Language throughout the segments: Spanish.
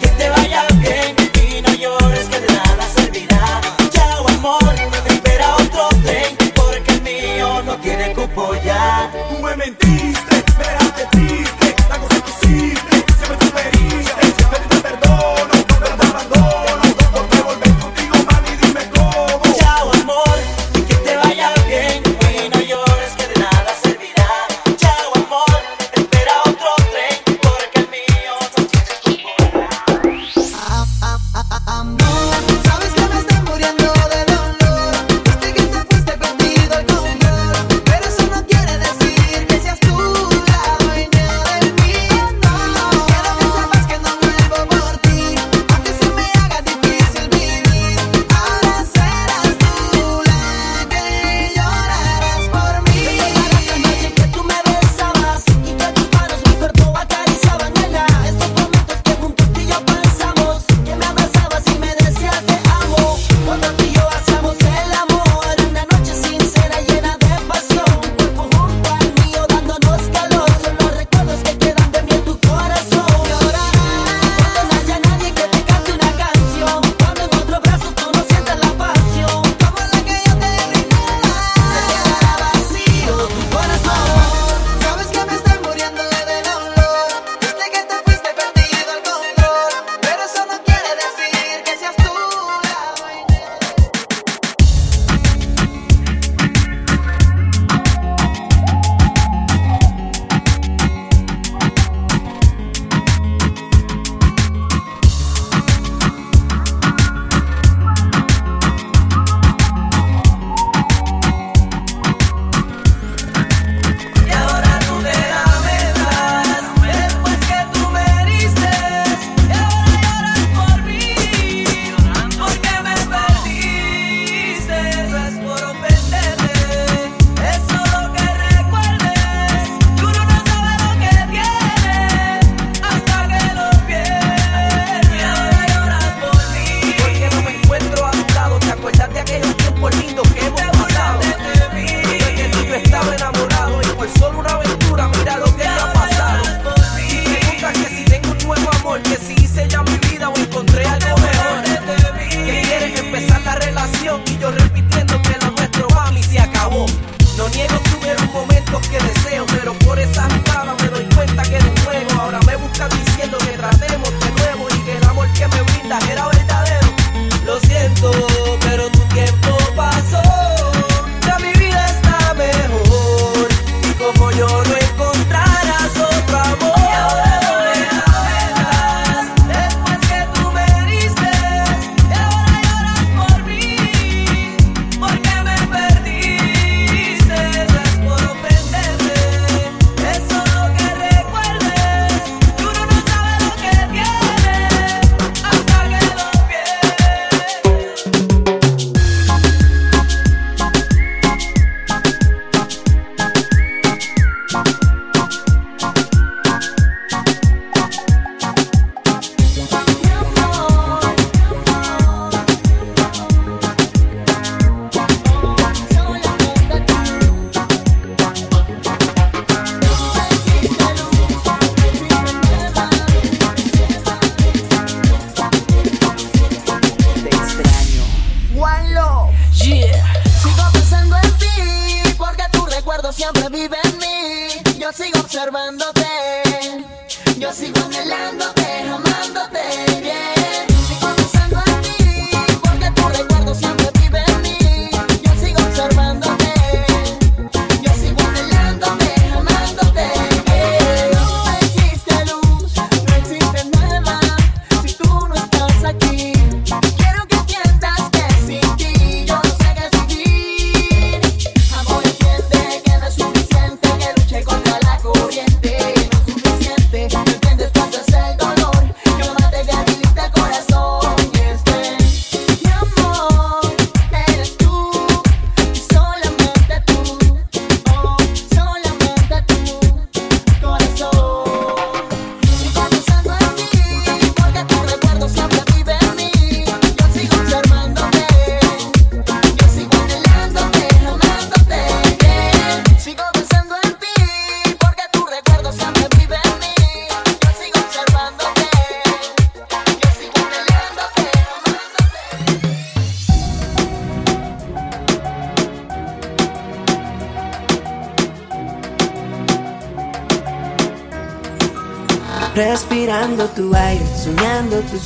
que te vaya bien y no llores que de nada se olvida. Chao amor, espera otro tren porque el mío no tiene cupo ya. Me mentiste.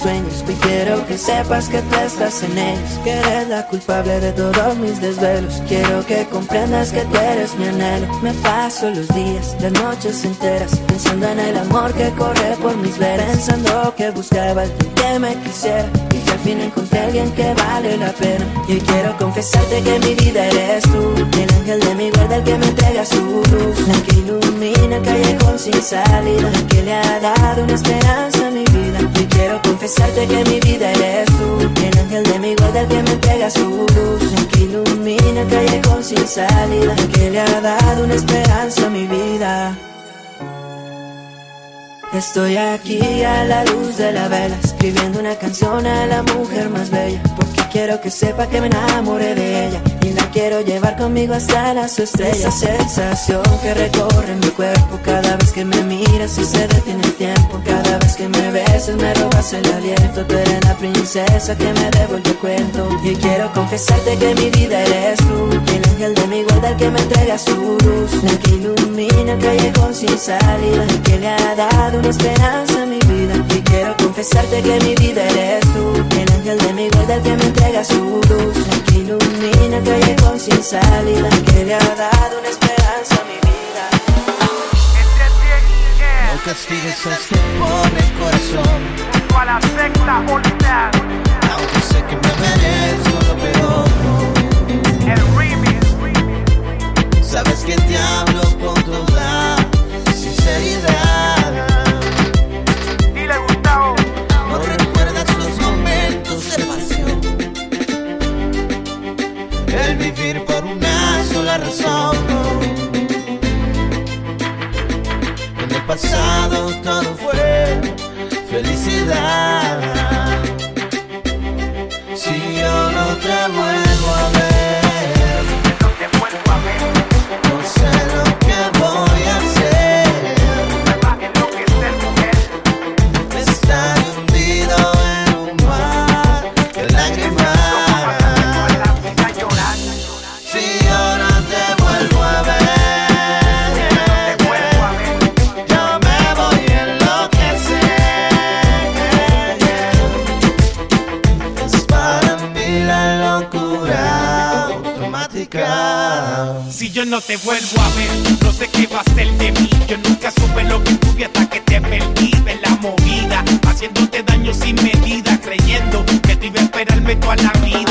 Sueños. Hoy quiero que sepas que tú estás en ellos. Que eres la culpable de todos mis desvelos. Quiero que comprendas que tú eres mi anhelo. Me paso los días, las noches enteras Pensando en el amor que corre por mis venas. Pensando que buscaba alguien que me quisiera. Y que al fin encontré a alguien que vale la pena. Y hoy quiero confesarte que mi vida eres tú. El ángel de mi guarda, el que me entrega su luz. La que ilumina el callejón sin salida. La que le ha dado una esperanza quiero confesarte que mi vida eres tú. El ángel de mi guarda, que me entrega su luz. Que ilumina callejón sin salida. Que le ha dado una esperanza a mi vida. Estoy aquí a la luz de la vela, escribiendo una canción a la mujer más bella, quiero que sepa que me enamoré de ella y la quiero llevar conmigo hasta las estrellas. Esa sensación que recorre mi cuerpo cada vez que me miras y se detiene el tiempo, cada vez que me besas me robas el aliento. Tú eres la princesa que me devuelve el cuento. Y quiero confesarte que mi vida eres tú, el ángel de mi guarda el que me entrega su luz, el que ilumina el callejón sin salida, que le ha dado una esperanza a mi vida. Y quiero confesarte que mi vida eres de mi guarda el que me entrega su luz, el que ilumina el callejón sin salida, el que le ha dado una esperanza a mi vida. No castigues a este pobre corazón. Junto a la secta Unidad, Aunque sé que me merezco lo peor. El remix, Sabes que te hablo con toda sinceridad En el pasado todo fue felicidad. Si yo no te vuelvo a ver te vuelvo a ver, no sé qué va a ser de mí. Yo nunca supe lo que tuve hasta que te perdí en la movida, haciéndote daño sin medida, creyendo que te iba a esperarme toda la vida.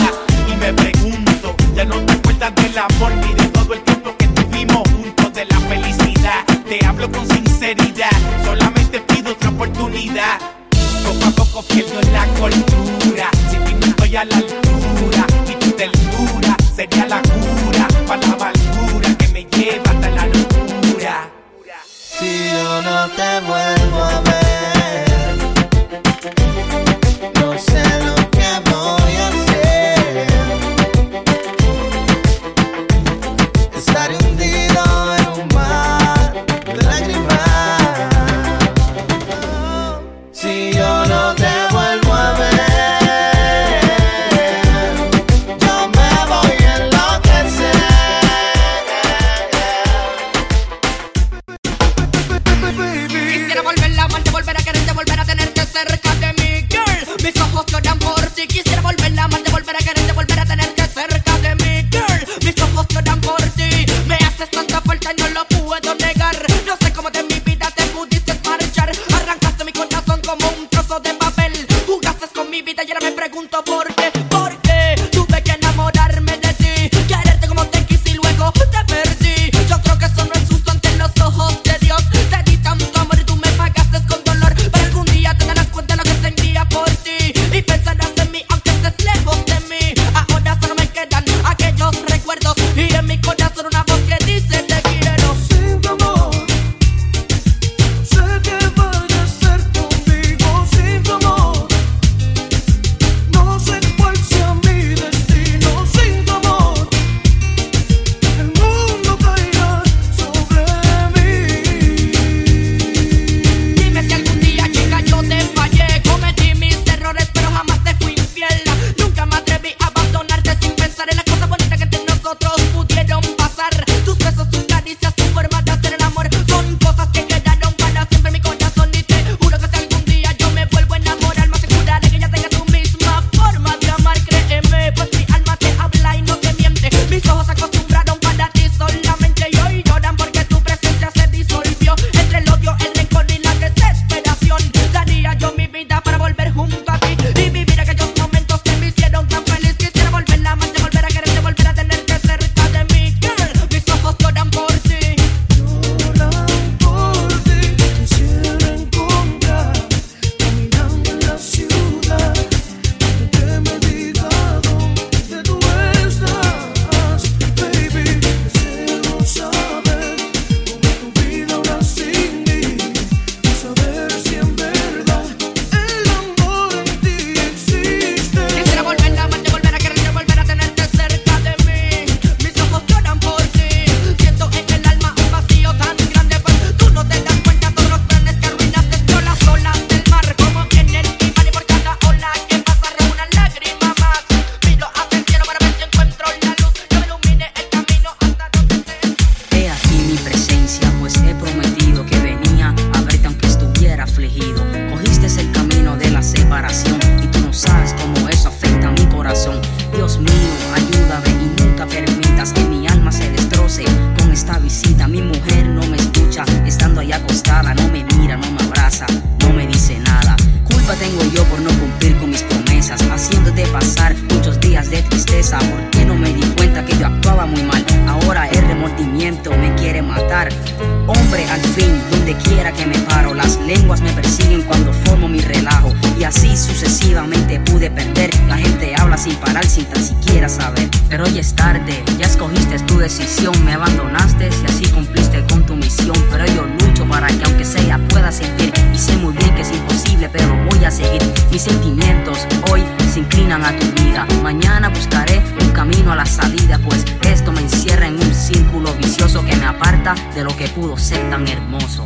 las lenguas me persiguen cuando formo mi relajo. Y así sucesivamente pude perder. La gente habla sin parar, sin tan siquiera saber. Pero hoy es tarde, ya escogiste tu decisión. Me abandonaste y así cumpliste con tu misión. Pero yo lucho para que, aunque sea, pueda seguir. Y sé muy bien que es imposible, pero voy a seguir mis sentimientos hoy se inclinan a tu vida. Mañana buscaré un camino a la salida, pues esto me encierra en un círculo vicioso que me aparta de lo que pudo ser tan hermoso.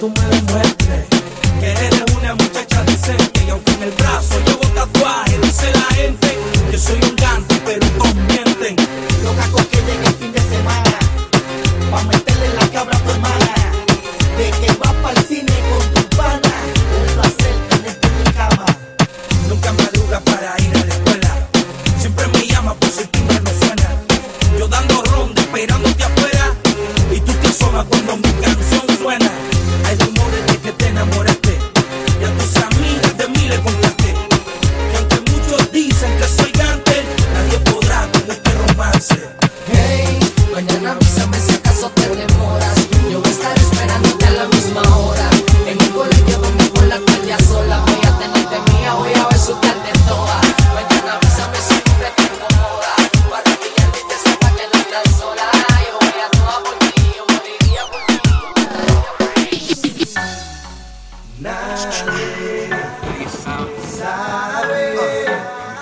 tomar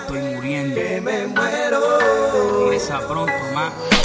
Estoy muriendo. Regresa pronto, más.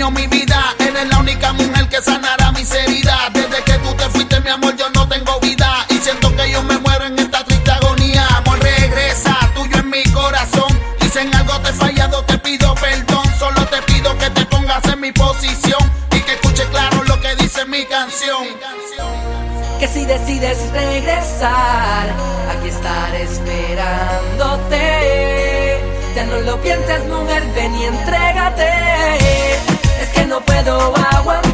años mi vida. Eres la única mujer que sanará mis heridas. Desde que tú te fuiste, mi amor, yo no tengo vida. Y siento que yo me muero en esta triste agonía. Amor, regresa, tuyo en mi corazón. Dicen algo te he fallado, te pido perdón. Solo te pido que te pongas en mi posición. Y que escuche claro lo que dice mi canción. Que si decides regresar, aquí estaré esperándote. Ya no lo pienses, mujer, ven y entrégate. shadow I will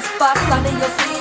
dance fast and then you see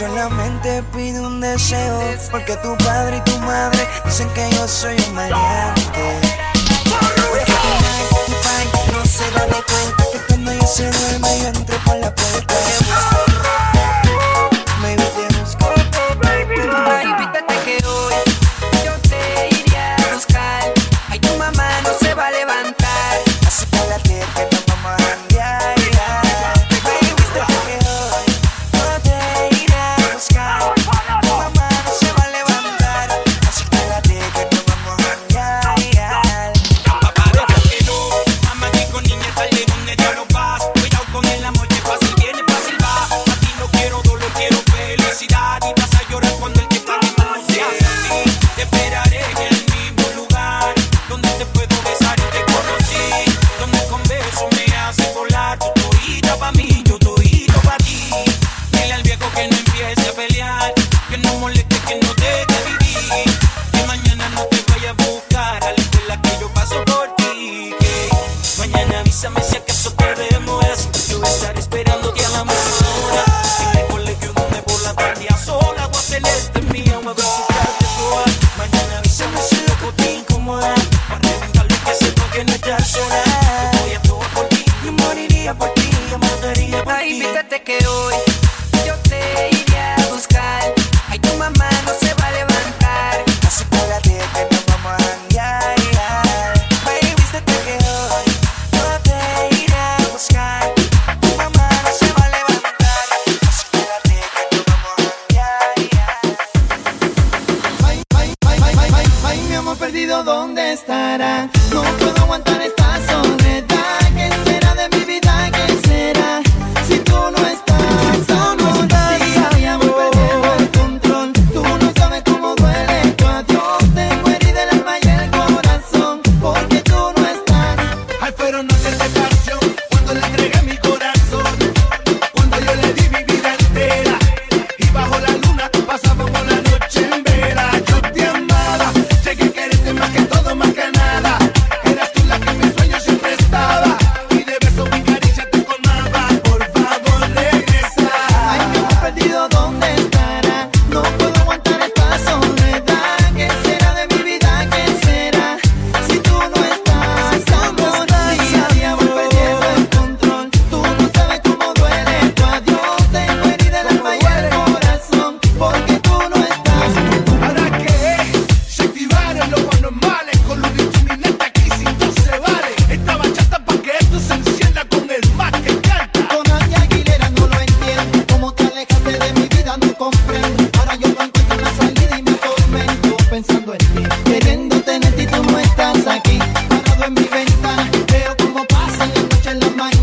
Solamente pido un deseo Porque tu padre y tu madre Dicen que yo soy un maleante. No se da de cuenta Que cuando yo se duerme Yo entro por la puerta. que no empiece a pelear, que no moleste, que no In the my